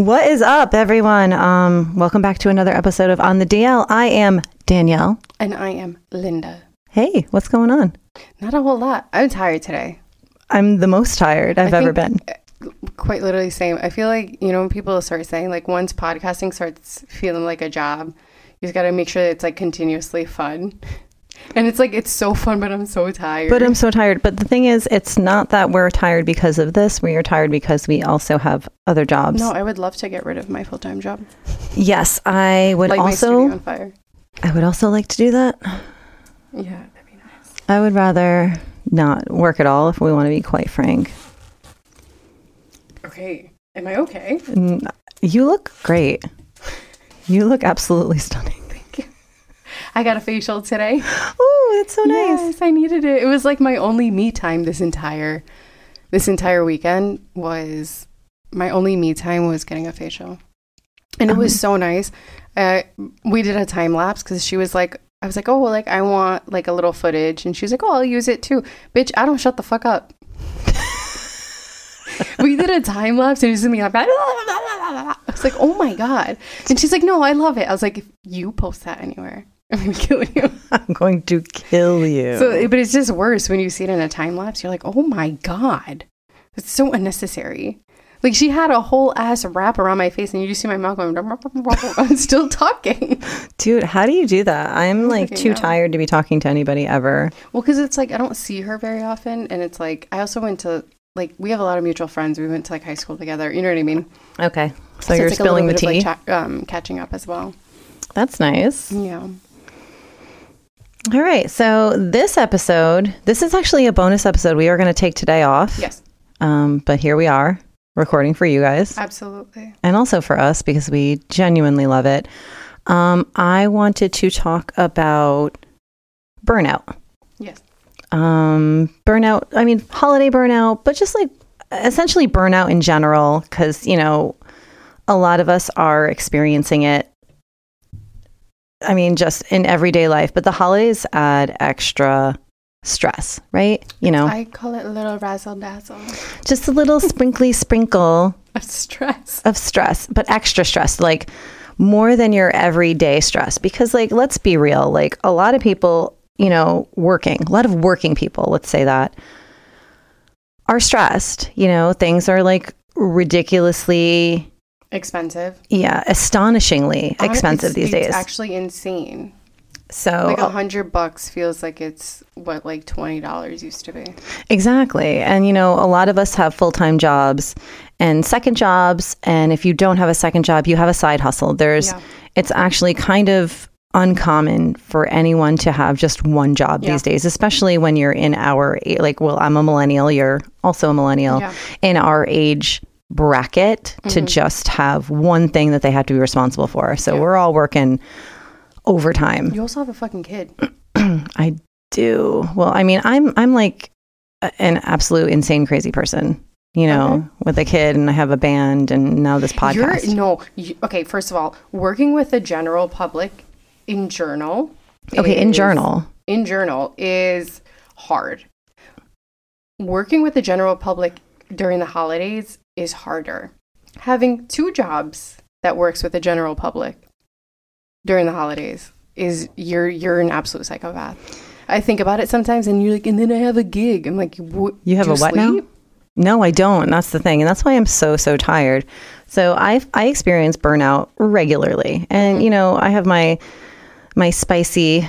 What is up, everyone? Um, welcome back to another episode of On the DL. I am Danielle. And I am Linda. Hey, what's going on? Not a whole lot. I'm tired today. I'm the most tired I've ever been. Quite literally same. I feel like, you know, when people start saying like once podcasting starts feeling like a job, you've got to make sure that it's like continuously fun. And it's like it's so fun, but I'm so tired. But I'm so tired. But the thing is, it's not that we're tired because of this. We are tired because we also have other jobs. no, I would love to get rid of my full time job. Yes, I would my also. on fire. I would also like to do that. Yeah, that'd be nice. I would rather not work at all, if we want to be quite frank. Okay. Am I okay? You look great. You look absolutely stunning. I got a facial today. Oh, that's so nice. Yes, I needed it. It was like my only me time this entire this entire weekend was my only me time was getting a facial. And it was Um, so nice. Uh, we did a time lapse because she was like, I was like, oh, well, like I want like a little footage, and she was like, oh, I'll use it too, bitch. I don't shut the fuck up. we did a time lapse, and it was me like, I was like, oh my god, and she's like, no, I love it. I was like, if you post that anywhere, I'm gonna kill you. I'm going to kill you. So, but it's just worse when you see it in a time lapse. You're like, oh my god, it's so unnecessary. Like she had a whole ass wrap around my face, and you just see my mouth going. I'm still talking. Dude, how do you do that? I'm like too know. tired to be talking to anybody ever. Well, because it's like I don't see her very often, and it's like I also went to like we have a lot of mutual friends. We went to like high school together. You know what I mean? Okay. So, you're it's, like, spilling the tea. of, like, cha- um, catching up as well. That's nice. Yeah. All right. So this episode, this is actually a bonus episode. We are going to take today off. Yes. Um, but here we are recording for you guys Absolutely. and also for us because we genuinely love it. Um, I wanted to talk about burnout. Yes. um, burnout. I mean, holiday burnout, but just like essentially burnout in general, because, you know, a lot of us are experiencing it. I mean, just in everyday life, but the holidays add extra stress, right? You know, I call it a little razzle dazzle just a little sprinkly sprinkle of stress. of stress, but extra stress, like more than your everyday stress. Because, like, let's be real, like, a lot of people, you know, working, a lot of working people, let's say that, are stressed. You know, things are like ridiculously, Expensive. yeah, astonishingly Hon- expensive it's- these it's days. actually insane. so, Like a uh, hundred bucks feels like it's what like twenty dollars used to be. Exactly. And, you know, a lot of us have full time jobs and second jobs. And if you don't have a second job, you have a side hustle. There's, Yeah. it's actually kind of uncommon for anyone to have just one job Yeah. these days, especially when you're in our, like, well, I'm a millennial, you're also a millennial, Yeah. in our age bracket to mm-hmm. just have one thing that they have to be responsible for. So Yeah. we're all working overtime. You also have a fucking kid. I do. Well, I mean, I'm I'm like an absolute insane crazy person, you know, Okay. with a kid and I have a band and now this podcast. You're no. You, okay, first of all, working with the general public in journal. okay, in is- journal. In journal is hard. Working with the general public during the holidays is harder. Having two jobs that works with the general public during the holidays is you're you're an absolute psychopath. I think about it sometimes, and you're like, and then I have a gig. I'm like, what? You have a what now? No, I don't. That's the thing. And that's why I'm so so tired. So I I experience burnout regularly. And Mm-hmm. you know, I have my my spicy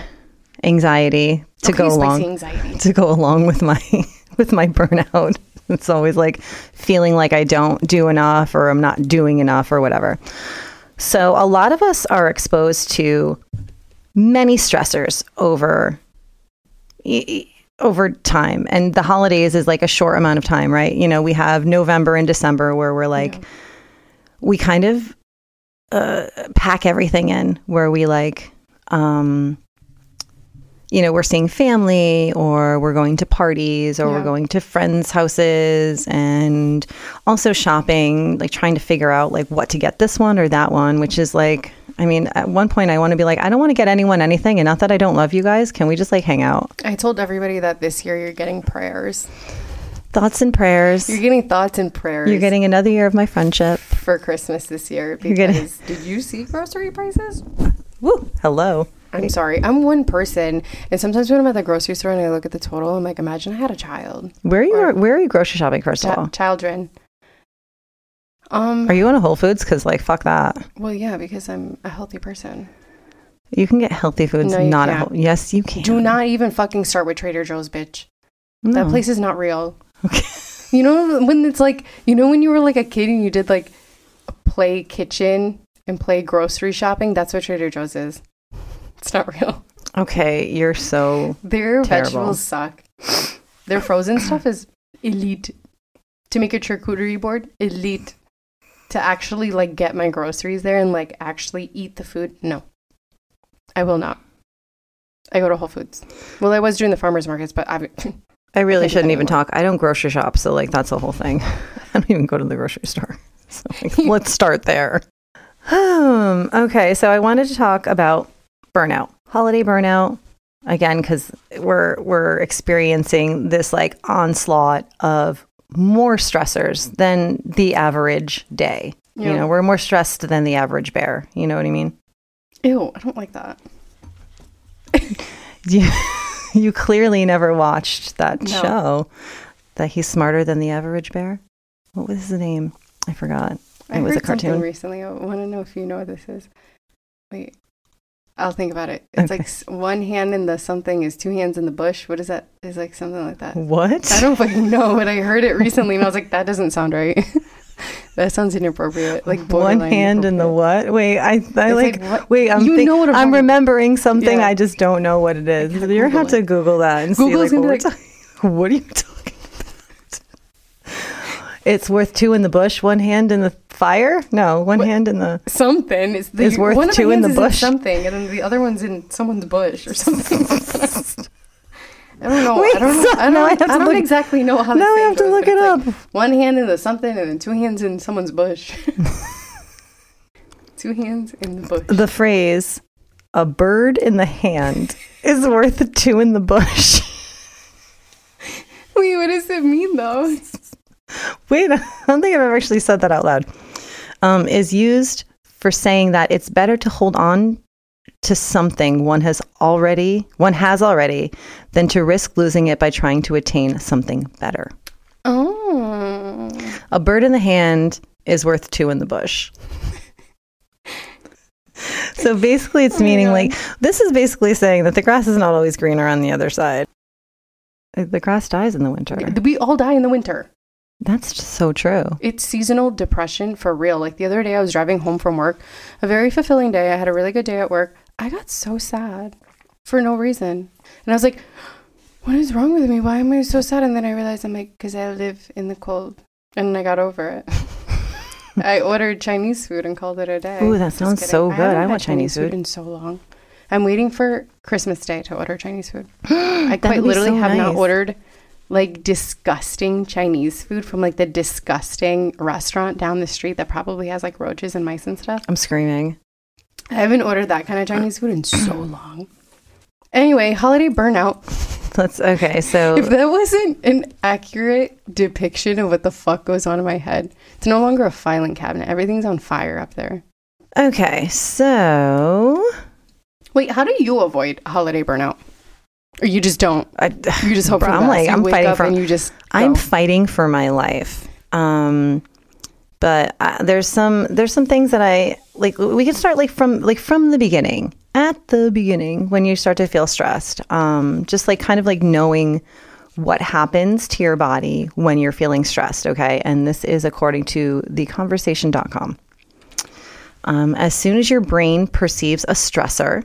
anxiety to Okay, go spicy along anxiety. to go along with my with my burnout. It's always like feeling like I don't do enough or I'm not doing enough or whatever. So a lot of us are exposed to many stressors over over time and the holidays is like a short amount of time, right? You know, we have November and December where we're like Yeah. we kind of uh, pack everything in where we like um you know we're seeing family or we're going to parties or we're going to friends houses and also shopping like trying to figure out like what to get this one or that one which is like i mean at one point i want to be like i don't want to get anyone anything and not that i don't love you guys can we just like hang out I told everybody that this year you're getting prayers. thoughts and prayers You're getting thoughts and prayers. you're getting another year of my friendship for Christmas this year because did you see grocery prices? Woo, hello. I'm sorry. I'm one person, and sometimes when I'm at the grocery store and I look at the total, I'm like, imagine I had a child. Where are you? Or- Where are you grocery shopping? First of all, children. Um. are you on a Whole Foods? Because like, fuck that. Well, yeah, because I'm a healthy person. You can get healthy foods. No, not a can't. whole. Yes, you can. Do not even fucking start with Trader Joe's, bitch. That place is not real. Okay. You know when it's like you know when you were like a kid and you did like play kitchen and play grocery shopping. That's what Trader Joe's is. It's not real. Okay, you're so. Their Terrible. vegetables suck. Their frozen stuff is elite. To make a charcuterie board, elite. To actually like get my groceries there and like actually eat the food, no. I will not. I go to Whole Foods. Well, I was doing the farmers markets, but I've I really can't shouldn't even talk. I don't grocery shop, so like that's the whole thing. I don't even go to the grocery store. So like, let's start there. Um, okay, so I wanted to talk about burnout, holiday burnout again because we're we're experiencing this like onslaught of more stressors than the average day. You know, we're more stressed than the average bear. You know what I mean? ew, I don't like that. You, you clearly never watched that No. show. That he's smarter than the average bear. What was his name? I forgot. I It was a cartoon. recently. I want to know if you know what this is. Wait, I'll think about it. It's Okay. like one hand in the something is two hands in the bush. What is that? Is like something like that. What? I don't fucking know, but I heard it recently and I was like, that doesn't sound right. that sounds inappropriate. Like One hand in the what? Wait, I, I like. what- wait, I'm you think- know what I'm, I'm remembering something. Yeah. I just don't know what it is. You're gonna have to Google that and Google's see like what talking. What are you talking about? It's worth two in the bush, one hand in the fire. No, one What? hand in the. Something is the Is worth one of two in the bush. something, and then the other one's in someone's bush or something. I don't know. Wait, I don't so I I don't, have I don't look- exactly know how. Now I have to look it up. like one hand in the something, and then two hands in someone's bush. two hands in the bush. The phrase "a bird in the hand" is worth two in the bush. Wait, what does it mean though? Wait, I don't think I've ever actually said that out loud. Um, is used for saying that it's better to hold on to something one has already one has already than to risk losing it by trying to attain something better. Oh, A bird in the hand is worth two in the bush. so basically, it's Oh meaning like this is basically saying that the grass is not always greener on the other side. Uh, The grass dies in the winter. we all die in the winter. That's just so true. It's seasonal depression for real. Like the other day, I was driving home from work, a very fulfilling day. I had a really good day at work. I got so sad for no reason. And I was like, what is wrong with me? Why am I so sad? And then I realized I'm like, because I live in the cold. And I got over it. I ordered Chinese food and called it a day. Ooh, that sounds so good. I had want Chinese food. in so long. I'm waiting for Christmas Day to order Chinese food. I quite literally so have not nice. ordered like disgusting Chinese food from like the disgusting restaurant down the street that probably has like roaches and mice and stuff. I'm screaming. I haven't ordered that kind of Chinese food in so long. Anyway, holiday burnout. That's okay. So If that wasn't an accurate depiction of what the fuck goes on in my head, it's no longer a filing cabinet. Everything's on fire up there. okay, so Wait, how do you avoid holiday burnout? Or you just don't? I, You just hope for I'm like You I'm fighting for you just I'm fighting for my life. Um, but uh, there's some there's some things that I like. We can start like from like from the beginning. At the beginning, when you start to feel stressed, um, just like kind of like knowing what happens to your body when you're feeling stressed. Okay, and this is according to theconversation.com. Um, as soon as your brain perceives a stressor,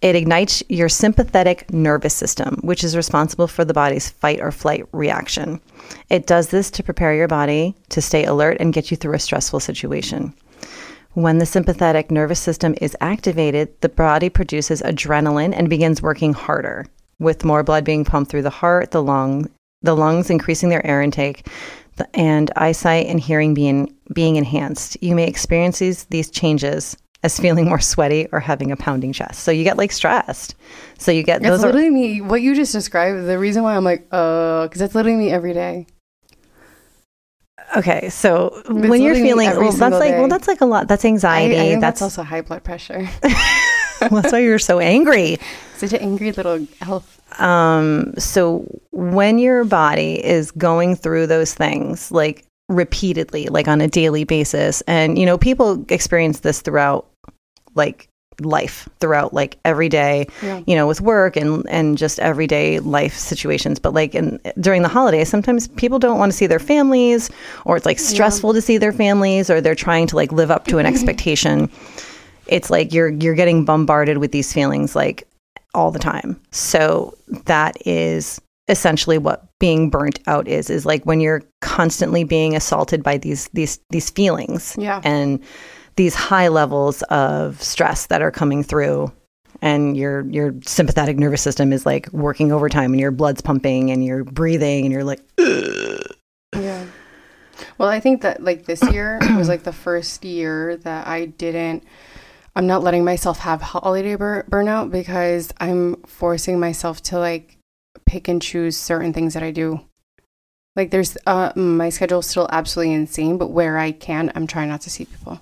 it ignites your sympathetic nervous system, which is responsible for the body's fight or flight reaction. It does this to prepare your body to stay alert and get you through a stressful situation. When the sympathetic nervous system is activated, the body produces adrenaline and begins working harder, with more blood being pumped through the heart, the lung, the lungs increasing their air intake, and eyesight and hearing being being enhanced. You may experience these, these changes as feeling more sweaty or having a pounding chest. So you get like stressed. So you get That's those are literally me. What you just described, the reason why I'm like, uh, because that's literally me every day. Okay, so It's when you're feeling well, that's like well, that's like a lot. That's I, I anxiety. that's that's also high blood pressure. that's why you're so angry. Such an angry little elf. Um, so when your body is going through those things like repeatedly, like on a daily basis, and you know, people experience this throughout like life, throughout like every day, Yeah. you know, with work and and just everyday life situations. But like in during the holidays, sometimes people don't want to see their families, or it's like stressful to see their families, or they're trying to like live up to an expectation. It's like you're you're getting bombarded with these feelings like all the time. So that is essentially what being burnt out is is like when you're constantly being assaulted by these these these feelings Yeah. and these high levels of stress that are coming through and your your sympathetic nervous system is like working overtime and your blood's pumping and you're breathing and you're like Yeah. Well, I think that like this year was like the first year that I didn't. I'm not letting myself have holiday bur- burnout because I'm forcing myself to like pick and choose certain things that I do. Like there's uh my schedule's still absolutely insane, but where I can, I'm trying not to see people.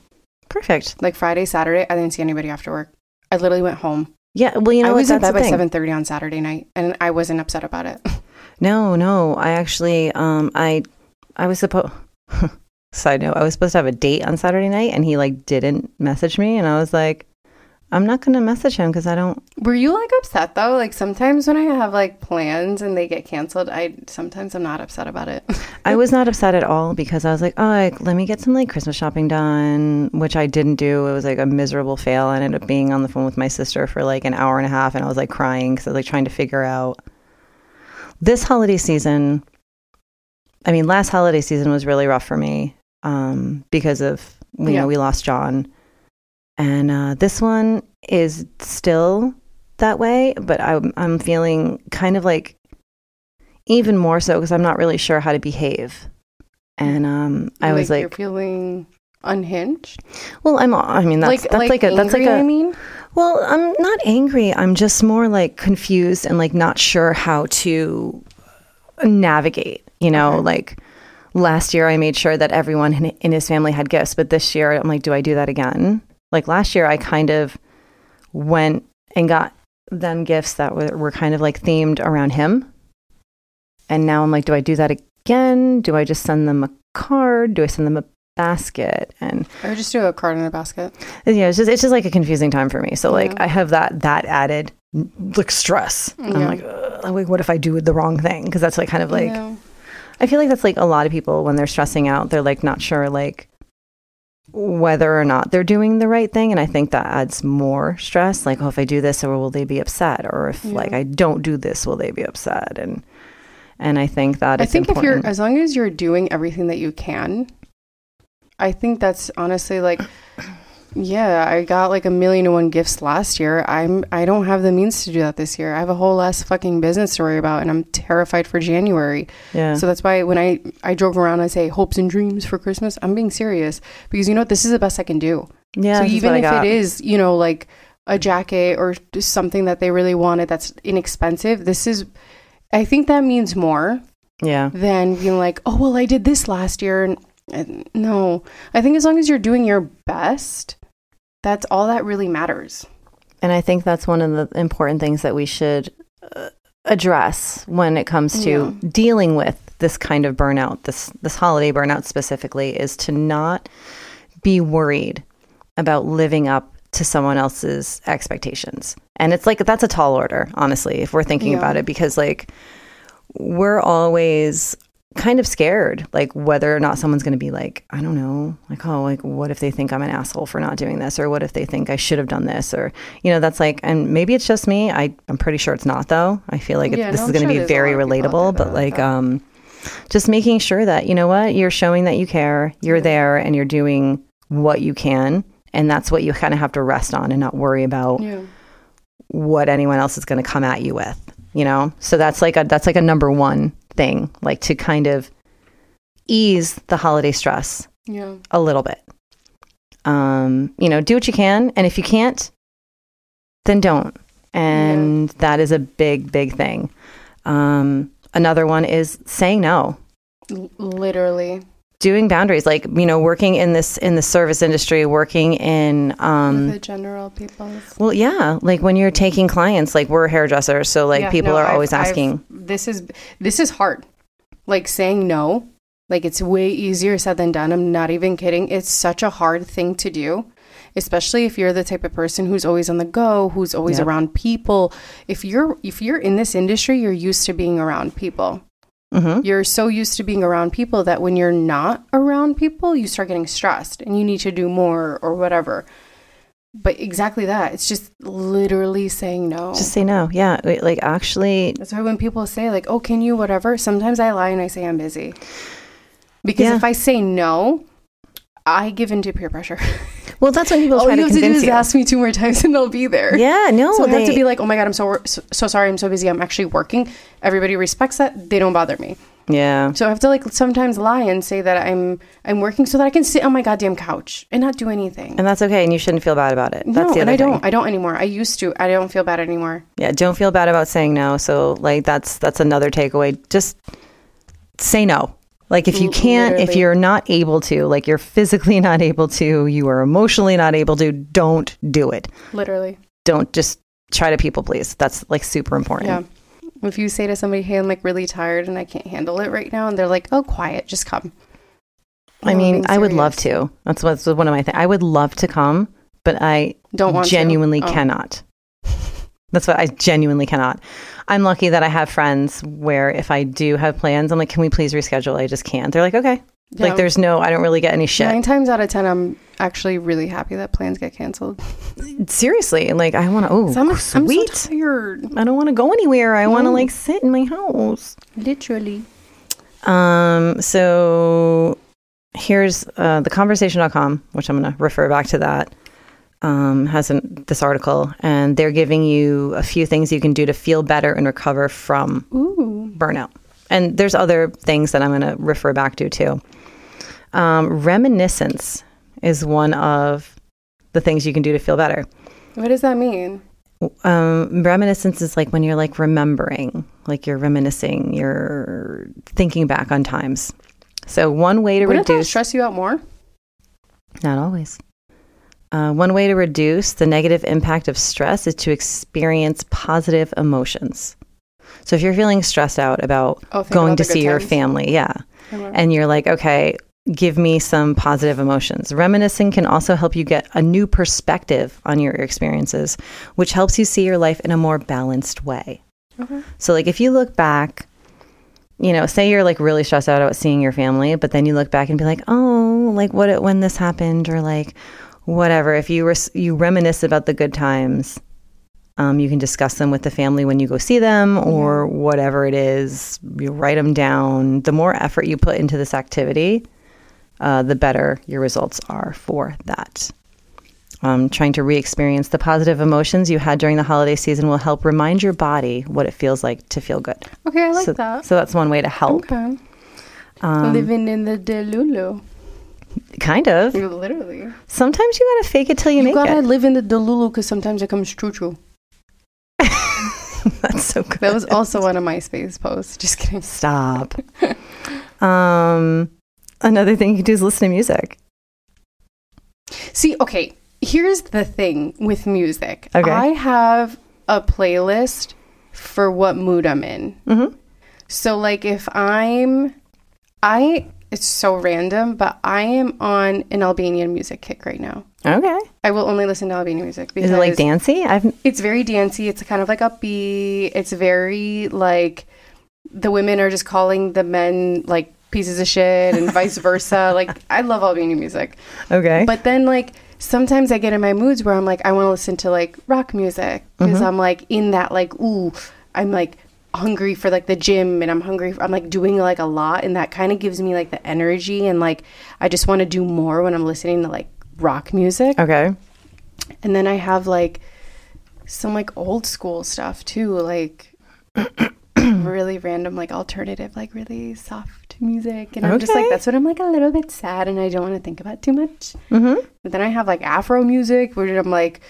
perfect. Like Friday, Saturday, I didn't see anybody after work. I literally went home. Yeah, well, you know I was in bed by seven thirty on Saturday night, and I wasn't upset about it. No, no. I actually, um, I, I was supposed. Side note: I was supposed to have a date on Saturday night, and he like didn't message me, and I was like, I'm not gonna message him because I don't. Were you like upset though? Like sometimes when I have like plans and they get canceled, I sometimes I'm not upset about it. I was not upset at all because I was like, oh, like, let me get some like Christmas shopping done, which I didn't do. It was like a miserable fail. I ended up being on the phone with my sister for like an hour and a half, and I was like crying because I was like trying to figure out this holiday season. I mean, last holiday season was really rough for me um, because of you Yeah. know we lost John, and uh, this one is still that way, but I'm I'm feeling kind of like even more so because I'm not really sure how to behave. And um, I was like, you're like, feeling unhinged. well, I'm. I mean, that's like that's like, a that's like a. I mean, well, I'm not angry. I'm just more like confused and like not sure how to navigate. You know, Okay. like last year I made sure that everyone in his family had gifts, but this year I'm like, do I do that again? Like last year I kind of went and got them gifts that were, were kind of like themed around him. And now I'm like, do I do that again? Do I just send them a card? Do I send them a basket? And I would just do a card in a basket. yeah, it's just it's just like a confusing time for me. So like Yeah. I have that that added like stress. I'm like, Ugh, like what if I do the wrong thing? Because that's like kind of like Yeah. I feel like that's like a lot of people when they're stressing out, they're like not sure like whether or not they're doing the right thing, and I think that adds more stress. Like, oh, if I do this, or will they be upset? Or if like I don't do this, will they be upset? And and I think that I think if you're as long as you're doing everything that you can, I think that's honestly like yeah, I got like a million and one gifts last year. I'm I don't have the means to do that this year. I have a whole ass fucking business to worry about and I'm terrified for January. yeah, So that's why when I I drove around I say hopes and dreams for Christmas, I'm being serious because you know what this is the best I can do. yeah. so even if it is, you know, like a jacket or something that they really wanted that's inexpensive, this is I think that means more yeah, than being like, "Oh, well, I did this last year." And no. I think as long as you're doing your best, that's all that really matters. And I think that's one of the important things that we should uh, address when it comes to dealing with this kind of burnout, this this holiday burnout specifically, is to not be worried about living up to someone else's expectations. And it's like that's a tall order, honestly, if we're thinking Yeah. about it, because like we're always kind of scared like whether or not someone's going to be like i don't know like oh like what if they think i'm an asshole for not doing this or what if they think i should have done this or you know that's like and maybe it's just me. I i'm pretty sure it's not though. I feel like it- this no, is going to sure be very lot of people out relatable but like um just making sure that you know what you're showing that you care you're there and you're doing what you can and that's what you kind of have to rest on and not worry about Yeah. what anyone else is going to come at you with you know? So that's like a that's like a number one thing like to kind of ease the holiday stress Yeah. a little bit. Um you know do what you can and if you can't then don't. And that is a big big thing. Um another one is saying no. L- literally. Doing boundaries like you know working in this in the service industry working in um the general people. well yeah like when you're taking clients like we're hairdressers so like Yeah, people no, are I've- always I've- asking this is this is hard. Like saying no, like it's way easier said than done. I'm not even kidding. It's such a hard thing to do, especially if you're the type of person who's always on the go, who's always Yep. around people. If you're if you're in this industry, you're used to being around people. Hmm You're so used to being around people that when you're not around people, you start getting stressed and you need to do more or whatever. But exactly that. It's just literally saying no. just say no yeah like actually That's why when people say like, "Oh, can you whatever?" Sometimes I lie and I say I'm busy. Because Yeah. if I say no, I give into peer pressure. well that's when people All try you to have to do is you ask me two more times and I'll be there. yeah no So I they have to be like, "Oh my god, I'm so so, so sorry. I'm so busy. I'm actually working." Everybody respects that. They don't bother me. yeah So I have to like sometimes lie and say that I'm I'm working so that I can sit on my goddamn couch and not do anything. and that's okay and you shouldn't feel bad about it that's no, the and I thing. don't. I don't anymore. I used to. I don't feel bad anymore. yeah don't feel bad about saying no so like that's that's another takeaway just say no like if you can't if you're not able to like you're physically not able to you are emotionally not able to don't do it Literally. don't just try to people please that's like super important Yeah. If you say to somebody, "Hey, I'm like really tired and I can't handle it right now," and they're like, "Oh, quiet, just come." i mean i would love to that's what's one of my things i would love to come but i Don't genuinely Oh. cannot that's what i genuinely cannot. I'm lucky that i have friends where if i do have plans i'm like can we please reschedule? I just can't. They're like okay. Yeah. like there's no i don't really get any shit. Nine times out of ten, I'm actually really happy that plans get canceled. seriously like i want to Oh, I'm, I'm sweet. so tired. i don't want to go anywhere. I want to like sit in my house. Literally. um so here's uh, the conversation.com which i'm going to refer back to that um, has an, this article and they're giving you a few things you can do to feel better and recover from Ooh. burnout and there's other things that i'm going to refer back to too um, reminiscence is one of the things you can do to feel better What does that mean? um, reminiscence is like when you're like remembering, like you're reminiscing, you're thinking back on times. So one way to Wouldn't reduce, stress you out more? not always. Uh, one way to reduce the negative impact of stress is to experience positive emotions. So if you're feeling stressed out about Oh, going to see your times. family, yeah, Uh-huh. and you're like, okay, give me some positive emotions. Reminiscing can also help you get a new perspective on your experiences, which helps you see your life in a more balanced way. Okay. So, like, if you look back, you know, say you're like really stressed out about seeing your family, but then you look back and be like, oh, like what when this happened, or like whatever. If you res- you reminisce about the good times, um, you can discuss them with the family when you go see them, or whatever it is. You write them down. The more effort you put into this activity, uh, the better your results are for that. Um, trying to re experience the positive emotions you had during the holiday season will help remind your body what it feels like to feel good. Okay, I like so, that. so that's one way to help. Okay. Um, Living in the Delulu. Kind of. Literally. Sometimes you gotta fake it till you, You make it. You gotta live in the Delulu because sometimes it comes true true. That's so good. That was also one of my space posts. Just kidding. Stop. um, another thing you can do is listen to music. See, okay, here's the thing with music. Okay. I have a playlist for what mood I'm in. hmm So like if I'm I it's so random, but I am on an Albanian music kick right now. Okay. I will only listen to Albanian music because Is it like dancey? I've it's very dancey. It's kind of like upbeat. It's very like the women are just calling the men like pieces of shit and vice versa. Like I love Albanian music. okay. But then like sometimes I get in my moods where I'm like I want to listen to like rock music because mm-hmm. I'm like in that like ooh I'm like hungry for like the gym and I'm hungry for, I'm like doing like a lot and that kind of gives me like the energy and like I just want to do more when I'm listening to like rock music. okay. And then I have like some like old school stuff too, like really random, like alternative, like really soft music. And I'm just like, that's what I'm like a little bit sad and I don't want to think about too much. hmm But then I have like Afro music where I'm like,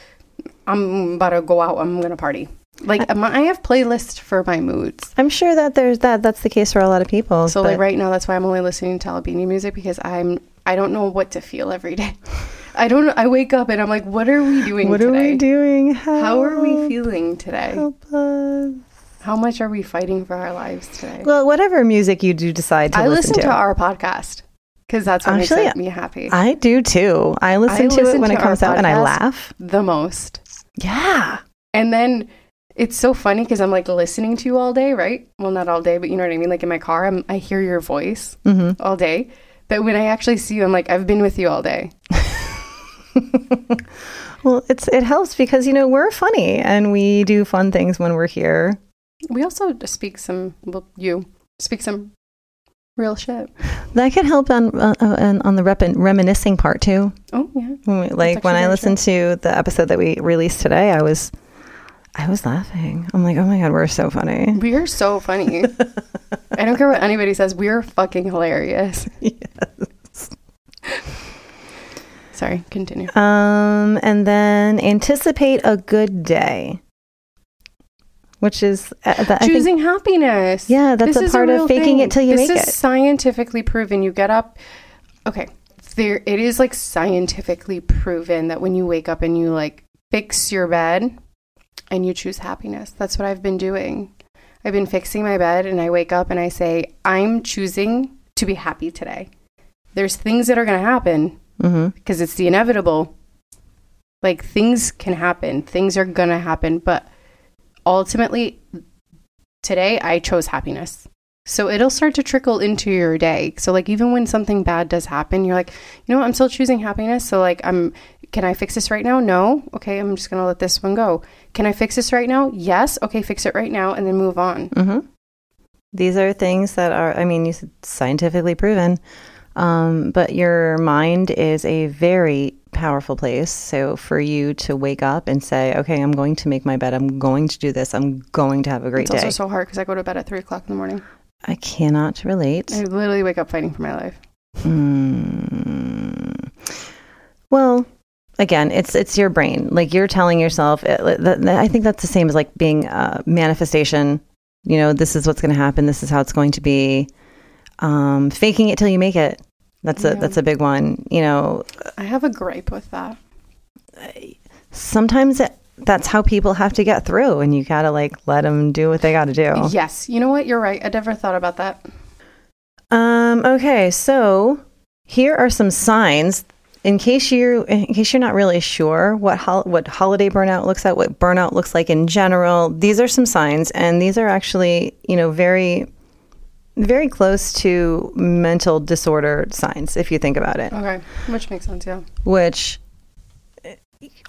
I'm about to go out, I'm gonna party. Like um, I have playlists for my moods. I'm sure that there's that. That's the case for a lot of people. So but- like right now, that's why I'm only listening to Albanian music because I'm I don't know what to feel every day. I don't. I wake up and I'm like, what are we doing what today? are we doing? How are we feeling today? Help us. How much are we fighting for our lives today? Well, whatever music you do decide to I listen, listen to our podcast because that's what Actually, makes me happy I do too. I listen to listen it when to it comes out and I laugh. the most. Yeah. And then it's so funny because I'm like listening to you all day, right? Well, not all day, but you know what I mean. Like in my car, I'm, I hear your voice hmm all day. But when I actually see you, I'm like, I've been with you all day. Well, it's it helps because you know we're funny and we do fun things when we're here. We also speak some, well, you speak some real shit. That can help on uh, uh, on- on the rep- reminiscing part too. Oh, yeah. Like when I listened to the episode that we released today, I was I was laughing. I'm like, oh my god, we're so funny. We are so funny. I don't care what anybody says. We are fucking hilarious. Yes. Sorry, continue. Um, and then anticipate a good day, which is uh, that, I think, Choosing happiness. yeah, that's This a part real of faking thing. it till you this make it. This is scientifically proven. You get up. Okay, there. It is like scientifically proven that when you wake up and you like fix your bed and you choose happiness. That's what I've been doing. I've been fixing my bed and I wake up and I say, I'm choosing to be happy today. There's things that are going to happen hmm because it's the inevitable. Like things can happen, things are gonna happen, but ultimately, today I chose happiness. So it'll start to trickle into your day. So like even when something bad does happen, you're like, you know what, I'm still choosing happiness. So like I'm can I fix this right now? No. Okay, I'm just gonna let this one go. Can I fix this right now? Yes. Okay, fix it right now and then move on. hmm These are things that are, I mean, you said scientifically proven. Um, but your mind is a very powerful place. So for you to wake up and say, okay, I'm going to make my bed. I'm going to do this. I'm going to have a great It's day. It's also so hard because I go to bed at three o'clock in the morning. I cannot relate. I literally wake up fighting for my life. Mm. Well, again, it's it's your brain. Like you're telling yourself. That- I think that's the same as like being uh, manifestation. You know, this is what's going to happen. This is how it's going to be. Um, faking it till you make it. That's a Yeah. that's a big one. You know, I have a gripe with that. sometimes it, that's how people have to get through, and you gotta like let them do what they got to do. Yes, you know what? You're right. I never thought about that. Um, okay, so here are some signs in case you in case you're not really sure what hol- what holiday burnout looks like, what burnout looks like in general. These are some signs, and these are actually you know very very close to mental disorder signs if you think about it. Okay, which makes sense. Yeah. Which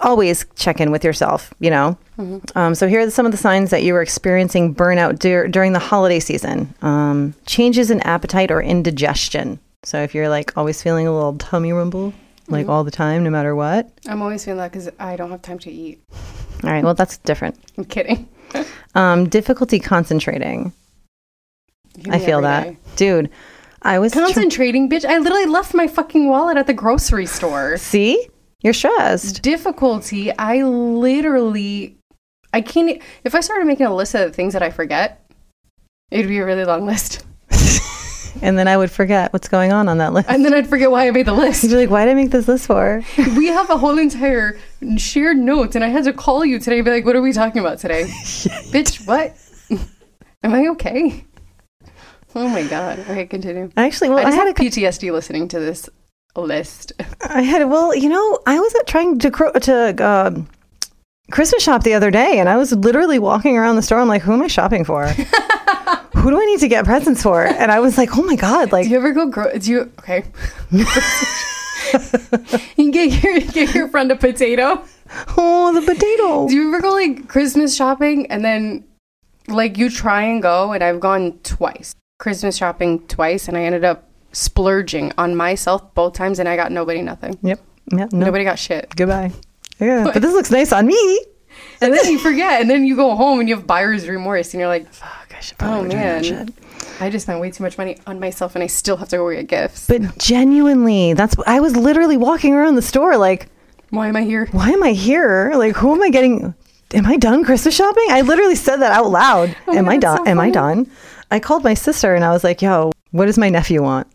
always check in with yourself, you know. Mm-hmm. Um, so here are some of the signs that you were experiencing burnout dur- during the holiday season. Um, changes in appetite or indigestion. So if you're like always feeling a little tummy rumble, like Mm-hmm. all the time, no matter what. I'm always feeling that because I don't have time to eat. All right, well that's different. I'm kidding. Um, difficulty concentrating. I feel that, day. dude. I was tr- Concentrating, bitch. I literally left my fucking wallet at the grocery store. see you're stressed. Difficulty. I literally, I can't. If I started making a list of the things that I forget, it'd be a really long list, And then I would forget what's going on on that list. and then I'd forget why I made the list. You'd be like, why did I make this list for? we have a whole entire shared notes, and I had to call you today and be like, "What are we talking about today, bitch? What? Am I okay?" Oh my god. Okay, continue. Actually, well, I I, had a, PTSD listening to this list. I had well, you know, I was at trying to to um, Christmas shop the other day, and I was literally walking around the store. I'm like, who am I shopping for? Who do I need to get presents for? And I was like, oh my god, like Do you ever go grow? Do you okay? you get your get your friend a potato. oh the potato. Do you ever go like Christmas shopping and then like you try and go and I've gone twice Christmas shopping twice and I ended up splurging on myself both times and I got nobody nothing. Yep. Yep. No. Nobody got shit. Goodbye. Yeah, but this looks nice on me. And then you forget and then you go home and you have buyer's remorse and you're like, Fuck, I should oh probably that man, shit. I just spent way too much money on myself and I still have to go get gifts. But genuinely, that's I was literally walking around the store like, Why am I here? why am I here? Like, who am I getting? am I done Christmas shopping? I literally said that out loud. Oh am I done? so am I done? I called my sister and I was like, yo, what does my nephew want?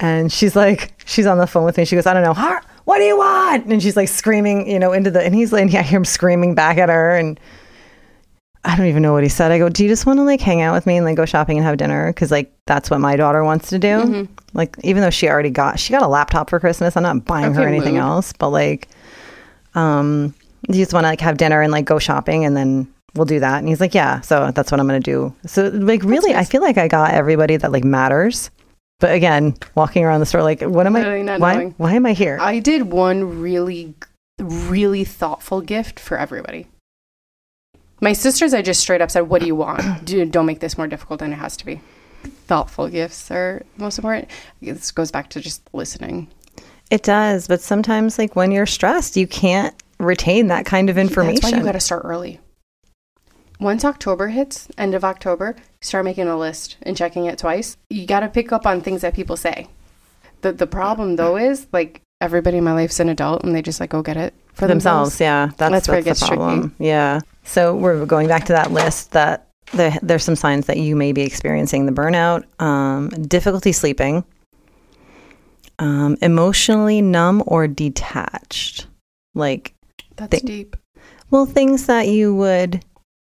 And she's like, she's on the phone with me. She goes, I don't know. "Huh? What do you want? And she's like screaming, you know, into the, and he's like, I hear him screaming back at her. And I don't even know what he said. I go, do you just want to like hang out with me and like go shopping and have dinner? Cause like that's what my daughter wants to do. Mm-hmm. Like, even though she already got, she got a laptop for Christmas. I'm not buying her anything mood. else, but like, um, you just want to like have dinner and like go shopping and then we'll do that. And he's like, yeah. So that's what I'm going to do. So like really, I feel like I got everybody that like matters. But again, walking around the store, like, what am Literally I? not Why? knowing. Why am I here? I did one really, really thoughtful gift for everybody. My sisters, I just straight up said, "What do you want? Do, don't make this more difficult than it has to be." Thoughtful gifts are most important. This goes back to just listening. it does, but sometimes like when you're stressed, you can't retain that kind of information. That's why you got to start early. Once October hits, end of October, start making a list and checking it twice. You got to pick up on things that people say. The the problem though is like everybody in my life's an adult and they just like go get it for themselves. themselves. Yeah, that's, That's where it that's the gets tricky. problem. Yeah. So we're going back to that list that the, there's some signs that you may be experiencing the burnout, um, difficulty sleeping, um, emotionally numb or detached, like That's Think- deep. well things that you would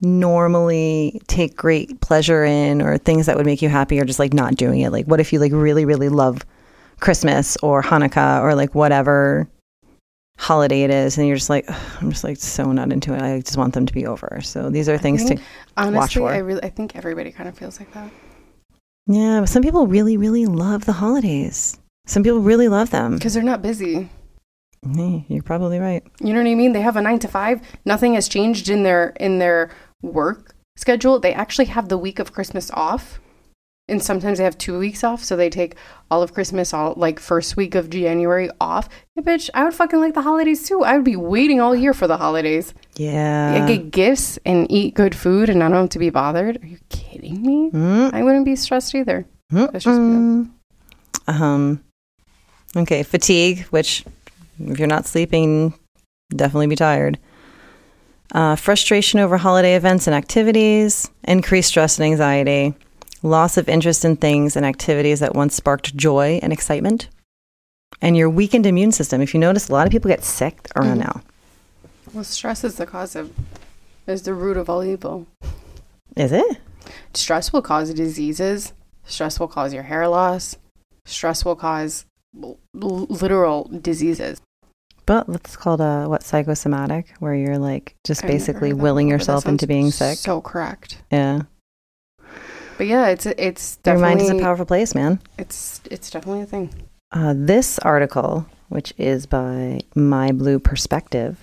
normally take great pleasure in or things that would make you happy are just like not doing it like what if you like really really love christmas or hanukkah or like whatever holiday it is and you're just like i'm just like so not into it i just want them to be over so these are things to think- Honestly, for. I really I think everybody kind of feels like that. yeah but some people really really love the holidays some people really love them Because they're not busy. You're probably right You know what I mean? They have a nine to five. Nothing has changed in their in their work schedule. They actually have the week of Christmas off. And sometimes they have two weeks off, so they take all of Christmas, all like first week of January off. Yeah, bitch, I would fucking like the holidays too. I would be waiting all year for the holidays. yeah I get gifts and eat good food and I don't have to be bothered. Are you kidding me? Mm. I wouldn't be stressed either. That's just me. Mm. Um. Okay, fatigue, which if you're not sleeping, definitely be tired. Uh, frustration over holiday events and activities, increased stress and anxiety, loss of interest in things and activities that once sparked joy and excitement, and your weakened immune system. If you notice, a lot of people get sick around Mhm. now. Well, stress is the cause of, is the root of all evil. Is it? Stress will cause diseases. Stress will cause your hair loss. Stress will cause l- literal diseases. But that's called a what psychosomatic, where you're like just I've basically willing before, but that yourself into being sick. So correct. yeah, But yeah, it's it's definitely your mind is a powerful place, man. it's it's definitely a thing. Uh, this article, which is by My Blue Perspective,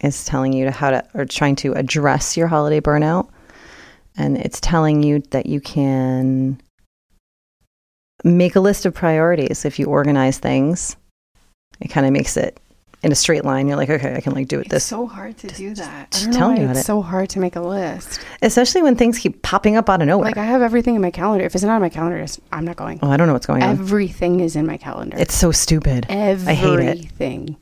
is telling you to how to or trying to address your holiday burnout, and it's telling you that you can make a list of priorities. If you organize things, it kind of makes it in a straight line. You're like, okay, I can like do it this way. It's this, so hard to do that. just I don't know telling why you about it's it. so hard to make a list. especially when things keep popping up out of nowhere. Like I have everything in my calendar. If it's not on my calendar, I'm not going. oh, I don't know what's going on. Everything is in my calendar. It's so stupid. everything. hate it.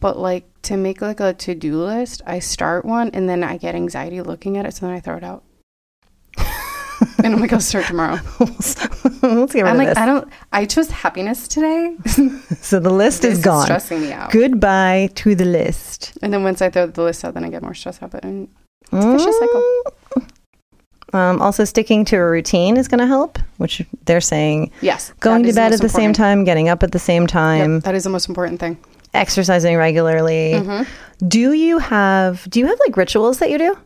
But like to make like a to do list, I start one and then I get anxiety looking at it, so then I throw it out. And I'm like, I'll start tomorrow. Let's get rid I'm of like, this. I don't. I chose happiness today. so the list is gone. stressing me out. Goodbye to the list. And then once I throw the list out, then I get more stressed out. And It's a vicious cycle. Mm. Um, also, sticking to a routine is going to help, which they're saying yes, going that to is bed most at the same important. time, getting up at the same Yep, time, that is the most important thing. exercising regularly. Mhm. Do you have do you have like rituals that you do?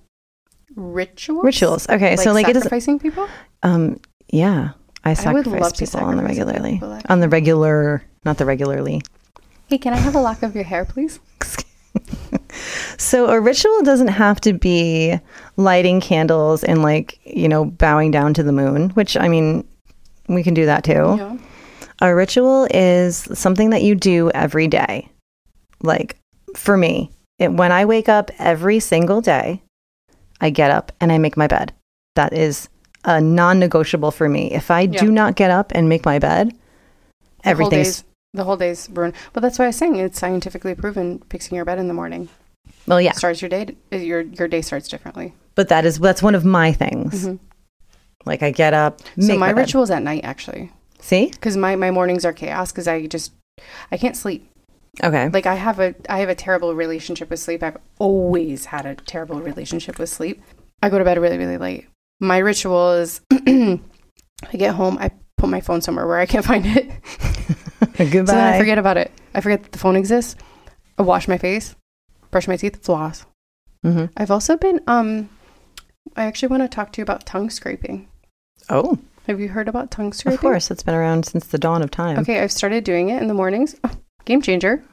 Rituals. Rituals. Okay, so like it is sacrificing people. um yeah, I I sacrifice to people on the regularly. people, on the regular, not the regularly. Hey, can I have a lock of your hair, please? So a ritual doesn't have to be lighting candles and like, you know, bowing down to the moon, which I mean, we can do that too. Yeah. A ritual is something that you do every day. Like for me, it, when I wake up every single day, I get up and I make my bed. That is a non negotiable for me. If I Yeah. do not get up and make my bed, The whole everything's day's- the whole day's ruined. But that's why I was saying it's scientifically proven fixing your bed in the morning. Well, yeah, starts your day. Your your day starts differently. but that is that's one of my things. Like I get up, Mm-hmm. So my my ritual's at night actually, See, because my my mornings are chaos because I just I can't sleep. Okay, Like I have a I have a terrible relationship with sleep. I've always had a terrible relationship with sleep. I go to bed really really late. My ritual is I get home, I put my phone somewhere where I can't find it. goodbye. So then I forget about it. I forget that the phone exists. I wash my face, brush my teeth, floss. hmm I've also been um I actually want to talk to you about tongue scraping. Oh, Have you heard about tongue scraping? of course, it's been around since the dawn of time. Okay, I've started doing it in the mornings. Game changer.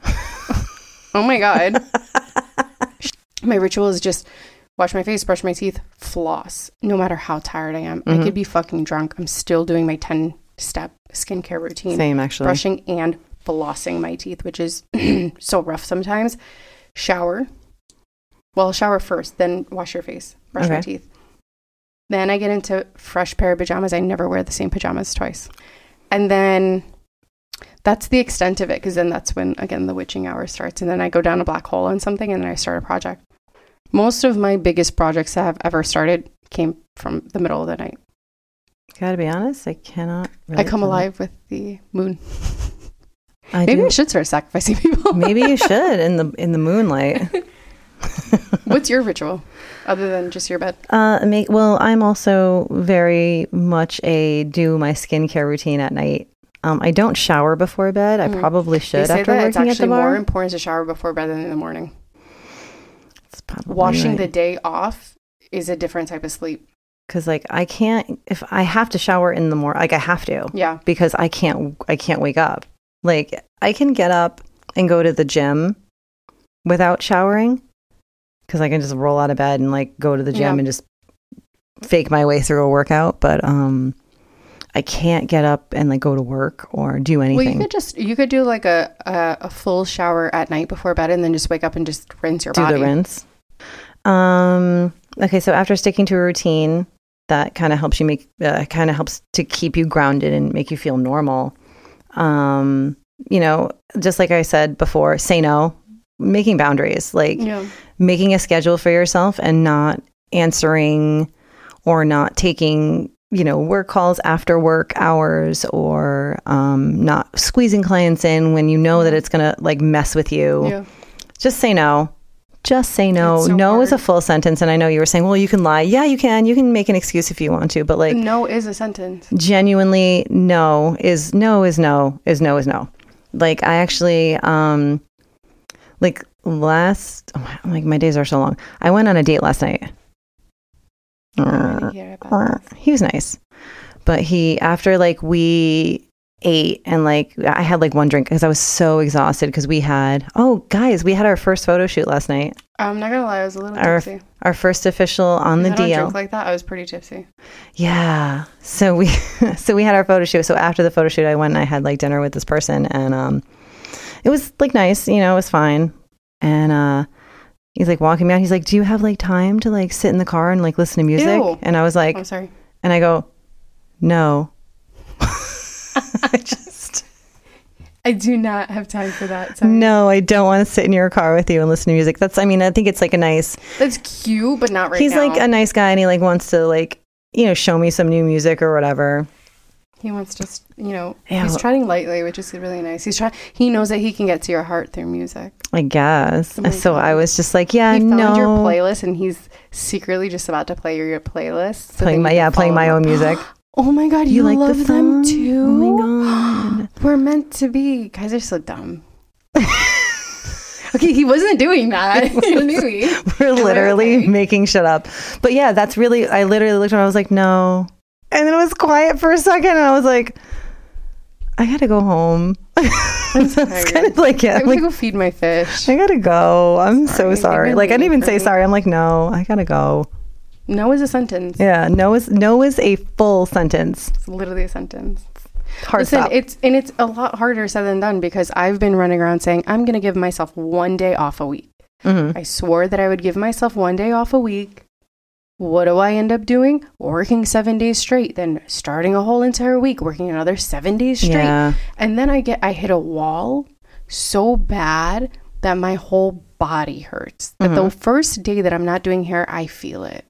oh my god. my ritual is just wash my face, brush my teeth, floss. No matter how tired I am. I Mhm. could be fucking drunk. I'm still doing my 10 step skincare routine. Same actually. Brushing and flossing my teeth, which is so rough sometimes. Shower. Well, shower first, then wash your face, brush my teeth. Then I get into fresh pair of pajamas. I never wear the same pajamas twice. And then that's the extent of it because then that's when, again, the witching hour starts. And then I go down a black hole on something and then I start a project. Most of my biggest projects that I've ever started came from the middle of the night. Gotta be honest, I cannot. I come alive with the moon. I Maybe do. I should start sacrificing people. Maybe you should in the in the moonlight. What's your ritual other than just your bed? Uh, make well. I'm also very much a do my skincare routine at night. Um, I don't shower before bed. I Mhm. probably should after that it's working at the actually more important to shower before bed than in the morning. It's probably Washing the day off is a different type of sleep. because like I can't if I have to shower in the morning. Like I have to Yeah. because I can't. I can't wake up. Like I can get up and go to the gym without showering because I can just roll out of bed and like go to the gym Yeah. and just fake my way through a workout. But um, I can't get up and like go to work or do anything. Well, you could just you could do like a, a a full shower at night before bed, and then just wake up and just rinse your do body. the rinse. Um. Okay, so after sticking to a routine that kind of helps you make, uh, kind of helps to keep you grounded and make you feel normal. Um. You know, just like I said before, say no, making boundaries, like Yeah. making a schedule for yourself and not answering or not taking you know work calls after work hours or um, not squeezing clients in when you know that it's gonna like mess with you Yeah. just say no. Just say no. So no is a full sentence. And I know you were saying, well, you can lie. Yeah, you can. You can make an excuse if you want to. But like, no is a sentence. genuinely, no is no is no is no is no. Like, I actually, um, like last, oh, like my days are so long. I went on a date last night. I don't really care about this. He was nice. But he, after like we ate and like I had like one drink because I was so exhausted because we had, oh, guys, we had our first photo shoot last night. I'm not gonna lie, I was a little Our- tipsy. Our first official on the deal. drink like that. I was pretty tipsy. Yeah. So we so we had our photo shoot. So after the photo shoot I went and I had like dinner with this person and um it was like nice, you know, it was fine. And uh he's like walking me out. He's like, "Do you have like time to like sit in the car and like listen to music?" Ew. And I was like, I'm sorry. and I go, "No." I just I do not have time for that. Sorry. no, I don't want to sit in your car with you and listen to music. That's I mean, I think it's like a nice That's cute, but not right He's now. like a nice guy and he like wants to like, you know, show me some new music or whatever. He wants to, you know, Yeah, he's treading lightly, which is really nice. He's trying. He knows that he can get to your heart through music. I guess. Oh so God. I was just like, yeah, he found no. your playlist, and he's secretly just about to play your, your playlist. so playing my yeah, playing my own music. Oh my god, you, like the love them too. Oh my god. We're meant to be. Guys are so dumb. okay, he wasn't doing that. you. We're literally making shit up. But yeah, that's really I literally looked at him, I was like, no. And then it was quiet for a second and I was like, I gotta go home. that's tired. kind of like it. I'm I'm like, gonna go feed my fish. I gotta go. I'm Sorry, so sorry. Like I didn't even say me. sorry. I'm like, no, I gotta go. No is a sentence. Yeah, no is no is a full sentence. It's literally a sentence. Hard Listen, stop. it's and it's a lot harder said than done because I've been running around saying I'm gonna give myself one day off a week. Mhm. I swore that I would give myself one day off a week. What do I end up doing? Working seven days straight, then starting a whole entire week, working another seven days straight. Yeah. And then I get I hit a wall so bad that my whole body hurts. That the mm-hmm. first day that I'm not doing hair, I feel it.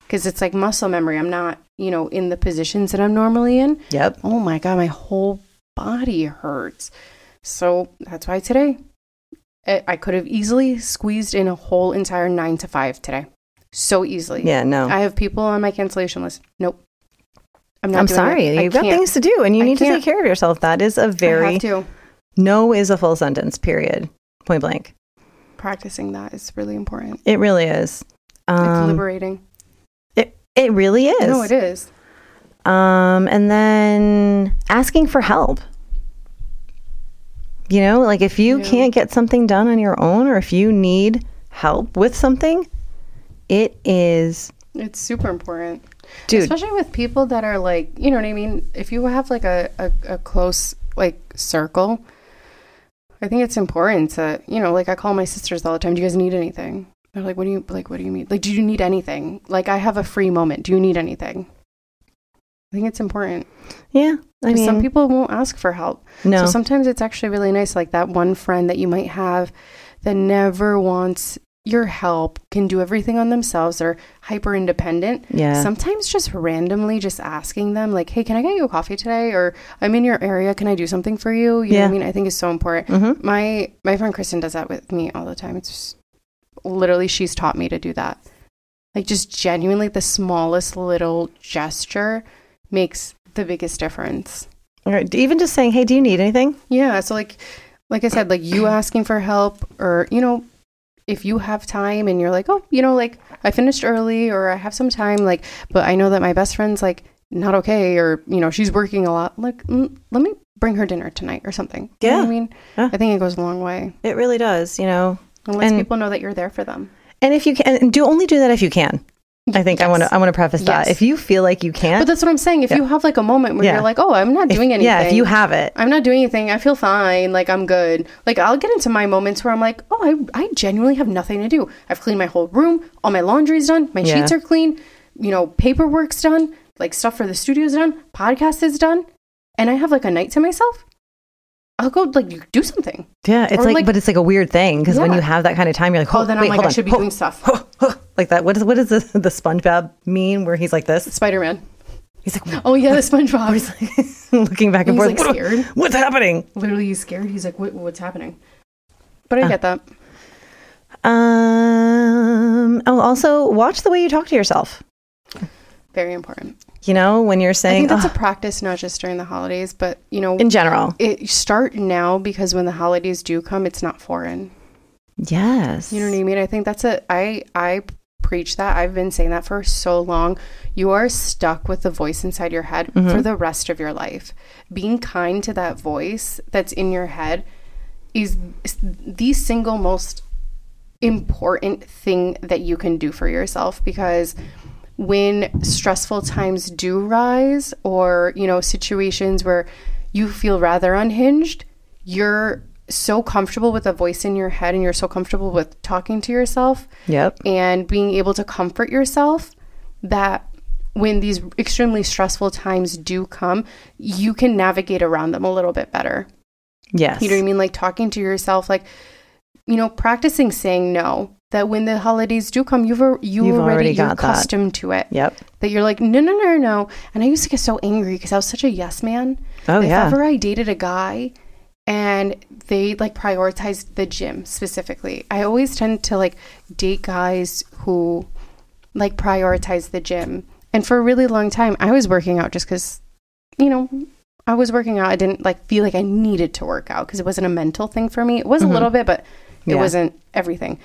Because it's like muscle memory. I'm not, you know, in the positions that I'm normally in. Yep. Oh my God, my whole body hurts. So that's why today I I could have easily squeezed in a whole entire nine to five today. So easily. Yeah, no. I have people on my cancellation list. Nope. I'm not I'm sorry. You've got things to do and you I need to take care of yourself. That is a very have to. no is a full sentence, period. Point blank. Practicing that is really important. It really is. It's Um, liberating. it, it really is. No, it is. Um, and then asking for help. You know, like if you Yeah. can't get something done on your own or if you need help with something, it is, It's super important. dude, Especially with people that are like, you know what I mean? If you have like a, a, a close like circle, I think it's important to, you know, like I call my sisters all the time, do you guys need anything? They're like, what do you like what do you mean? Like, do you need anything? Like I have a free moment. Do you need anything? I think it's important. yeah. I mean, some people won't ask for help. no. So sometimes it's actually really nice, like that one friend that you might have that never wants your help, can do everything on themselves, are hyper independent. yeah. Sometimes just randomly just asking them, like, hey, can I get you a coffee today? Or I'm in your area. Can I do something for you? You know Yeah. what I mean? I think is so important. Mhm. My my friend Kristen does that with me all the time. It's just, literally she's taught me to do that. Like just genuinely the smallest little gesture makes the biggest difference. Or even just saying, hey, do you need anything? Yeah. So like like I said, like you asking for help or, you know, if you have time and you're like, oh, you know, like I finished early or I have some time, like, but I know that my best friend's like not okay or, you know, she's working a lot. Like, mm, let me bring her dinner tonight or something. You know Yeah. I mean, Yeah. I think it goes a long way. It really does, you know. And lets And- people know that you're there for them. And if you can, and do only do that if you can. I think I want to. I want to preface that. If you feel like you can't, But that's what I'm saying. If Yeah. you have like a moment where Yeah. you're like, oh, I'm not if- doing anything. yeah, if you have it, I'm not doing anything. I feel fine. Like I'm good. Like I'll get into my moments where I'm like, oh, I, I genuinely have nothing to do. I've cleaned my whole room. All my laundry's done. My Yeah. sheets are clean. You know, paperwork's done. Like stuff for the studio's done. Podcast is done. And I have like a night to myself. I'll go like do something. yeah, it's like, like- but it's like a weird thing because when you have that kind of time, you're like, Oh, oh, then wait, I'm like, I should be Ho- doing stuff. Oh, like that. What is what is the the SpongeBob mean where he's like this? Spider Man. He's like Oh yeah, the SpongeBob. He's like looking back and He's, forth. like, "What- scared. What's happening? literally he's scared. He's like, what, what's happening? But I Uh. get that. Um. Oh, also watch the way you talk to yourself. Very important. You know, when you're saying, I think that's a practice, not just during the holidays, but you know, in general. it start now because when the holidays do come, it's not foreign. Yes. You know what I mean? I think that's a I I preach that. I've been saying that for so long. You are stuck with the voice inside your head Mm-hmm. for the rest of your life. Being kind to that voice that's in your head is is the single most important thing that you can do for yourself because when stressful times do rise or you know situations where you feel rather unhinged you're so comfortable with a voice in your head and you're so comfortable with talking to yourself Yep. and being able to comfort yourself that when these extremely stressful times do come you can navigate around them a little bit better Yes. you know what I mean? Like talking to yourself, like, you know, practicing saying no. That when the holidays do come, you've you You've already, already you're got that. accustomed to it. Yep. That you're like, no, no, no, no. And I used to get so angry because I was such a yes man. Oh if yeah. ever I dated a guy and they like prioritized the gym specifically, I always tend to like date guys who like prioritize the gym. And for a really long time, I was working out just because, you know, I was working out. I didn't like feel like I needed to work out because it wasn't a mental thing for me. It was Mhm. a little bit, but it Yeah. wasn't everything.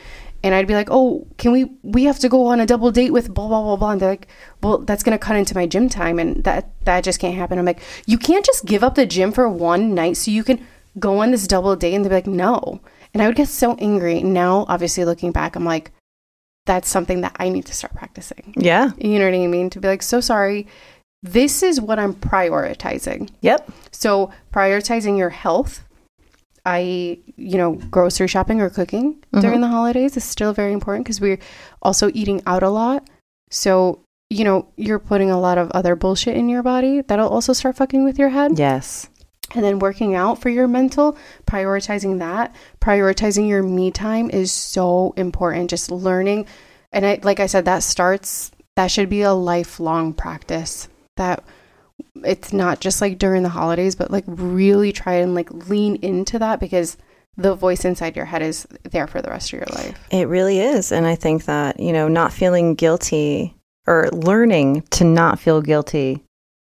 And I'd be like, "Oh, can we? We have to go on a double date with blah blah blah blah." And they're like, "Well, that's gonna cut into my gym time, and that that just can't happen." I'm like, "You can't just give up the gym for one night so you can go on this double date." And they're like, "No." And I would get so angry. Now, obviously, looking back, I'm like, "That's something that I need to start practicing." yeah. You know what I mean? To be like, "So sorry, this is what I'm prioritizing." Yep. So prioritizing your health, i.e., you know, grocery shopping or cooking mm-hmm. during the holidays is still very important because we're also eating out a lot. So, you know, you're putting a lot of other bullshit in your body that'll also start fucking with your head. Yes. And then working out for your mental, prioritizing that, prioritizing your me time is so important. Just learning. And I, like I said, that starts, that should be a lifelong practice. That it's not just like during the holidays, but like really try and like lean into that because the voice inside your head is there for the rest of your life. It really is. And I think that, you know, not feeling guilty or learning to not feel guilty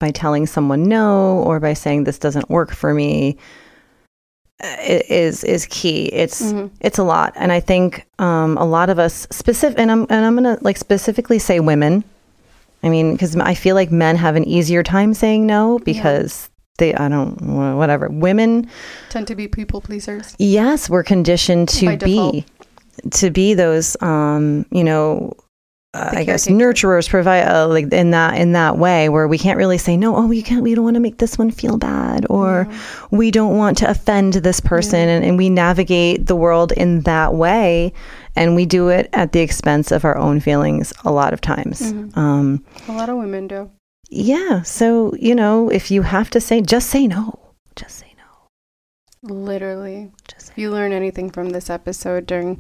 by telling someone no or by saying this doesn't work for me uh, is is key. It's Mhm. it's a lot, and I think um, a lot of us specific, and I'm and I'm gonna like specifically say women. I mean, because I feel like men have an easier time saying no because they I don't whatever women. Tend to be people pleasers. Yes, we're conditioned to be to be those um, you know uh, I guess nurturers provide uh, like in that in that way where we can't really say no oh we can't we don't want to make this one feel bad or we don't want to offend this person and, and we navigate the world in that way and we do it at the expense of our own feelings a lot of times Mhm. um, A lot of women do. yeah so you know if you have to say just say no just say no Literally. just say If you learn anything from this episode during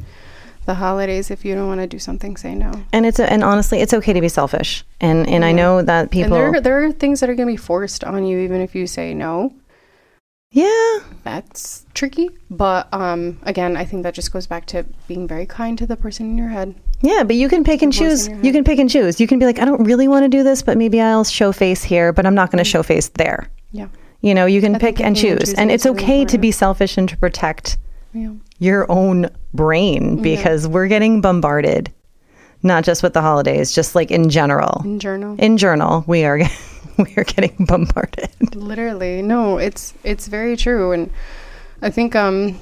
the holidays, if you don't want to do something, say no. and it's a, and honestly it's okay to be selfish and and I know that people and there, there are things that are going to be forced on you, even if you say no. yeah That's tricky. But um, again, I think that just goes back to being very kind to the person in your head. Yeah, but you can pick and choose. You can pick and choose. You can be like, I don't really want to do this, but maybe I'll show face here, but I'm not going to show face there. Yeah. You know, you can I pick and picking and choose. And it's okay to be selfish and to protect Yeah. Your own brain because we're getting bombarded, not just with the holidays, just like in general. In general In journal, we are we are getting bombarded. Literally. No, it's it's very true and I think um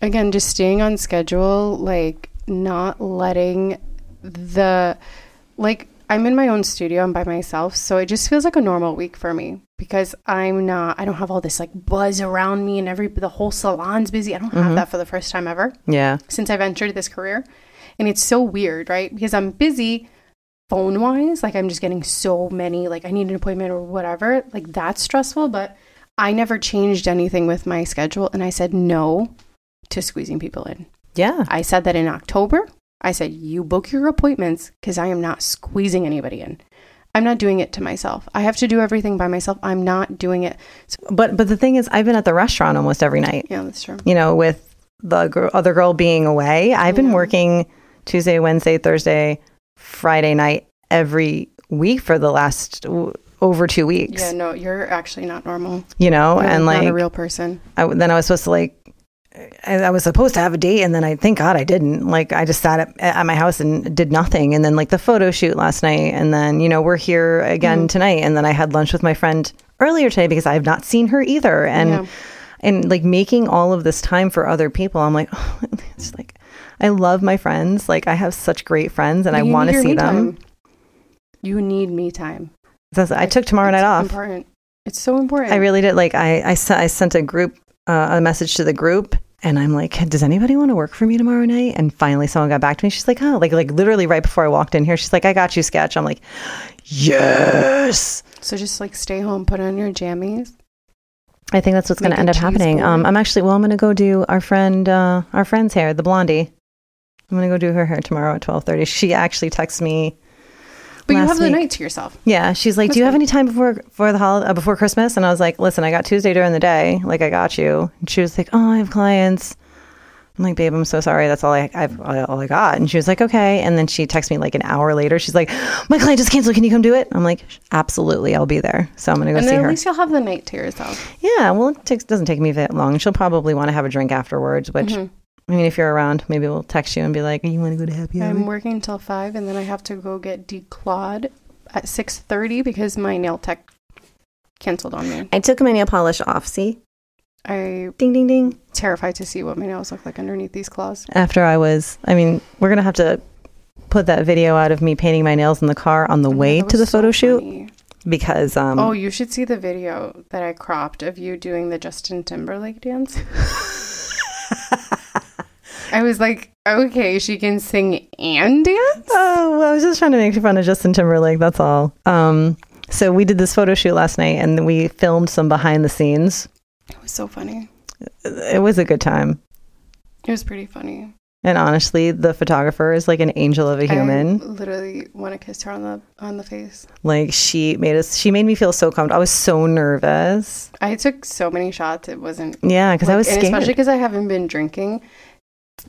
again just staying on schedule, like not letting the like I'm in my own studio, I'm by myself, so it just feels like a normal week for me because I'm not I don't have all this like buzz around me and every the whole salon's busy. I don't have mm-hmm. that for the first time ever Yeah. since I've entered this career. And it's so weird, right? Because I'm busy phone wise, like I'm just getting so many, like I need an appointment or whatever. Like that's stressful, but I never changed anything with my schedule. And I said no to squeezing people in. Yeah. I said that in October. I said, you book your appointments because I am not squeezing anybody in. I'm not doing it to myself. I have to do everything by myself. I'm not doing it. But but the thing is I've been at the restaurant almost every night. Yeah, that's true. you know, with the gr- other girl being away, I've been Yeah. working Tuesday, Wednesday, Thursday, Friday night every week for the last w- over two weeks. Yeah, no, you're actually not normal. You know, You're and not like a real person. I, then I was supposed to like. I I was supposed to have a date, and then I thank God I didn't. Like I just sat at, at my house and did nothing, and then like the photo shoot last night, and then you know we're here again Mm-hmm. tonight, and then I had lunch with my friend earlier today because I have not seen her either, and Yeah. and like making all of this time for other people i'm like oh, it's like i love my friends like i have such great friends and i want to see them time. You need me time. So i took tomorrow night off Important. It's so important. i really did like i i, sent I sent a group uh, a message to the group and i'm like does anybody want to work for me tomorrow night and finally someone got back to me she's like oh like like literally right before i walked in here she's like i got you sketch i'm like yes so just like stay home, put on your jammies. I think that's what's going to end up happening. Um, I'm actually well. I'm going to go do our friend, uh, our friend's hair, the blondie. I'm going to go do her hair tomorrow at 12:30. She actually texts me. But you have the week. night to yourself. Yeah, she's like, That's "Do you have any time before for the holiday uh, before Christmas?" And I was like, "Listen, I got Tuesday during the day. Like, I got you." And she was like, "Oh, I have clients." I'm like, "Babe, I'm so sorry. That's all I I've all I got." And she was like, "Okay." And then she texts me like an hour later. She's like, "My client just canceled. Can you come do it?" I'm like, "Absolutely, I'll be there." So I'm going to go and see her. at least you'll have the night to yourself. Yeah, well, it takes, doesn't take me that long. She'll probably want to have a drink afterwards, which, Mhm. I mean, if you're around, maybe we'll text you and be like, you want to go to happy hour? I'm working until five, and then I have to go get declawed at six thirty because my nail tech canceled on me. I took my nail polish off, see? I'm Ding, ding, ding. terrified to see what my nails look like underneath these claws. After I was, I mean, we're going to have to put that video out of me painting my nails in the car on the way to the photo so shoot funny. because, um, oh, you should see the video that I cropped of you doing the Justin Timberlake dance. I was like, okay, she can sing and dance. Oh, well, I was just trying to make fun of Justin Timberlake. That's all. Um, so we did this photo shoot last night, and we filmed some behind the scenes It was so funny. It was a good time. It was pretty funny. And honestly, the photographer is like an angel of a human. literally want to kiss her on the on the face. Like she made us she made me feel so comfortable. I was so nervous. I took so many shots. It wasn't Yeah, because I was scared. especially because I haven't been drinking.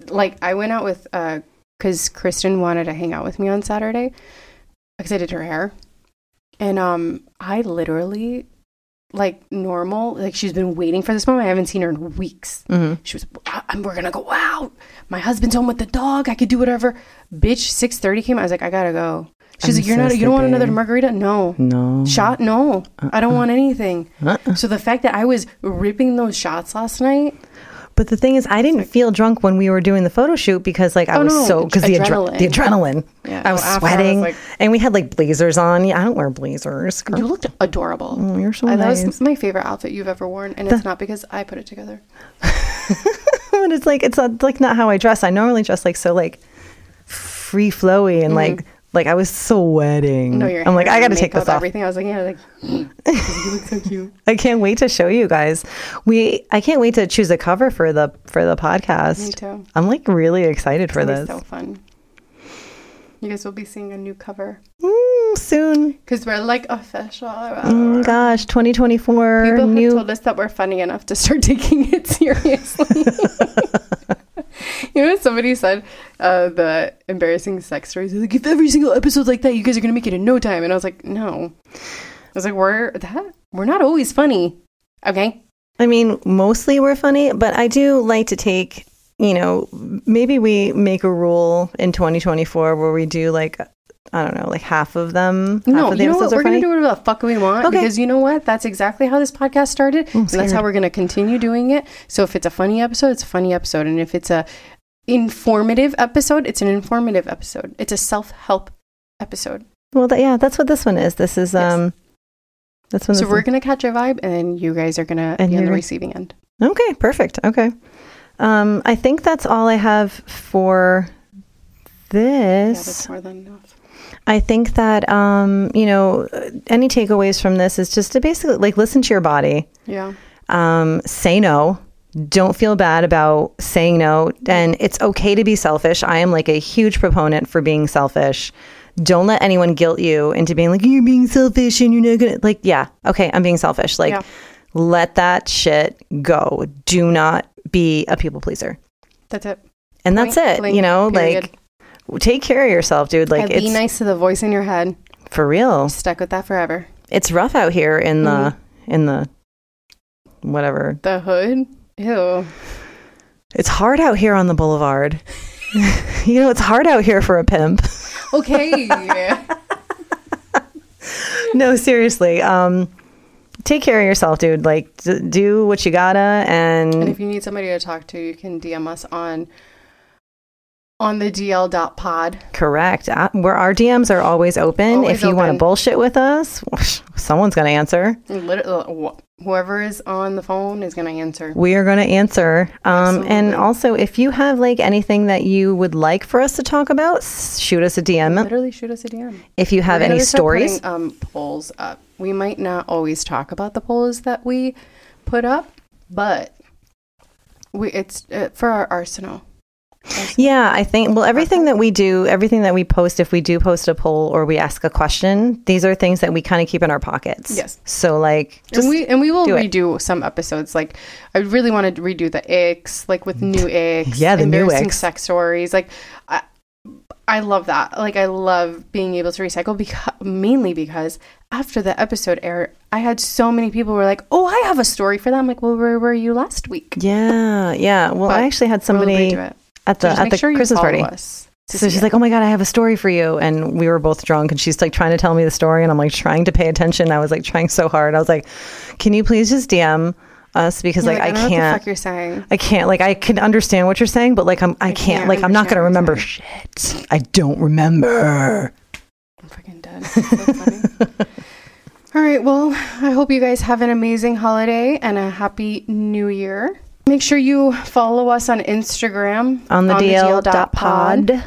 Like I went out with uh because Kristen wanted to hang out with me on Saturday because I did her hair, and um I literally like normal like she's been waiting for this moment. I haven't seen her in weeks. Mhm. She was, I'm- we're gonna go out. My husband's home with the dog. I could do whatever. Bitch, six thirty came. I was like, I gotta go. She's I'm like, you're so not. You don't want another margarita? No. No. Shot? No. I don't want anything. Uh-uh. So the fact that I was ripping those shots last night, But the thing is, I didn't feel drunk when we were doing the photo shoot because, like, I Oh, was no, so because the adrenaline. adrenaline. the adrenaline. Yeah, I was no, after I was sweating, like- and we had like blazers on. Yeah, I don't wear blazers. girl. you looked adorable. Oh, you're so I- that was my favorite outfit you've ever worn, and it's not because I put it together. but it's like it's not, like not how I dress. I normally dress like so like free flowy and mm-hmm. like like I was sweating. No, your I'm like I got to take makeup, this off. Everything. I was like, yeah, like you look so cute. I can't wait to show you guys. We I can't wait to choose a cover for the for the podcast. Me too. I'm like really excited for this. so fun. You guys will be seeing a new cover Mm, soon. because we're like official. My gosh, 2024 People have told us that we're funny enough to start taking it seriously. You know, somebody said uh, the embarrassing sex stories. Like, if every single episode's like that, you guys are gonna make it in no time. And I was like, no. I was like, we're that we're not always funny. Okay. I mean, mostly we're funny, but I do like to take, you know, maybe we make a rule in 2024 where we do like, I don't know, like half of them. No, of the you know what? We're gonna do whatever the fuck we want Okay. because you know what? That's exactly how this podcast started, and that's how we're gonna continue doing it. So if it's a funny episode, it's a funny episode, and if it's a informative episode, it's an informative episode. It's a self help episode. Well, that, yeah, that's what this one is. This is, Yes. um, that's when So we're gonna catch a vibe, and then you guys are gonna And be on the receiving end. Okay, perfect. Okay. Um, I think that's all I have for Yeah, this. that's more than enough. I think that um, you know, any takeaways from this is just to basically like listen to your body. Yeah. Um, say no. Don't feel bad about saying no, and it's okay to be selfish. I am like a huge proponent for being selfish. Don't let anyone guilt you into being like you're being selfish and you're not gonna like. Yeah, okay, I'm being selfish. Like, Yeah. let that shit go. Do not be a people pleaser. That's it. And that's Point it. blank, you know, period. like take care of yourself, dude. Like it's be nice to the voice in your head. for real. Stuck with that forever. It's rough out here in the Mm-hmm. in the whatever. The hood. Ew. It's hard out here on the boulevard. you know, it's hard out here for a pimp. Okay. no, seriously. Um take care of yourself, dude. Like d- do what you gotta and, And if you need somebody to talk to, you can DM us on on the DL.pod. correct. Uh, where our DMs are always open. Always if you want to bullshit with us, someone's going to answer. Literally, wh- whoever is on the phone is going to answer. We are going to answer. Um, and also, if you have like anything that you would like for us to talk about, shoot us a DM. Literally, shoot us a DM. If you have any stories, putting, um, polls up. We might not always talk about the polls that we put up, but we it's uh, for our arsenal. Yeah, I think, well, everything that we do, everything that we post, if we do post a poll or we ask a question, these are things that we kind of keep in our pockets. Yes. So, like, just and we and we will do it. redo some episodes. Like I really want to redo the icks, like with new icks, Yeah, the new embarrassing icks. sex stories. Like I, I love that. Like I love being able to recycle because mainly because after the episode aired, I had so many people who were like, "Oh, I have a story for that." I'm like, "Well, where were you last week?" yeah, yeah. Well, But I actually had We'll somebody redo it. At the just at the sure Christmas party. us So she's it. like, "Oh my god, I have a story for you," and we were both drunk, and she's like trying to tell me the story, and I'm like trying to pay attention. I was like trying so hard. I was like, "Can you please just DM us because You're like, I, I don't what the can't, fuck you're saying. I can't like I can understand what you're saying, but like I'm I, I can't, can't like I'm not gonna remember shit. I don't remember. I'm fucking dead. So funny. All right. Well, I hope you guys have an amazing holiday and a happy new year. Make sure you follow us on Instagram On the DL dot DL.pod. pod.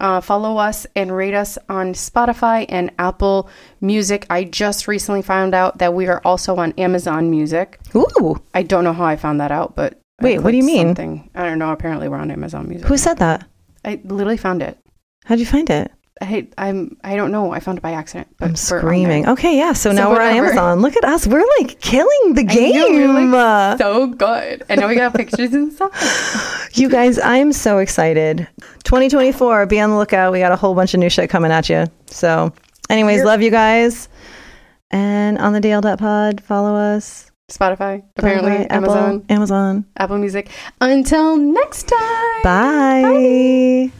Uh, follow us and rate us on Spotify and Apple Music. I just recently found out that we are also on Amazon Music. Ooh, I don't know how I found that out, but Wait, what do you mean? Something. I don't know. Apparently, we're on Amazon Music. who said that? I literally found it. How'd you find it? I, I'm. I don't know. I found it by accident. But I'm we're on there. screaming. Okay, yeah. So, now we're on. Amazon. Look at us. We're like killing the game. like, so good. And now we got pictures and stuff. you guys, I am so excited. 2024, be on the lookout. We got a whole bunch of new shit coming at you. So, anyways, love you guys. And on the DL.pod, follow us. Spotify, apparently, Spotify, Apple, Amazon, Amazon. Apple Music. Until next time. Bye.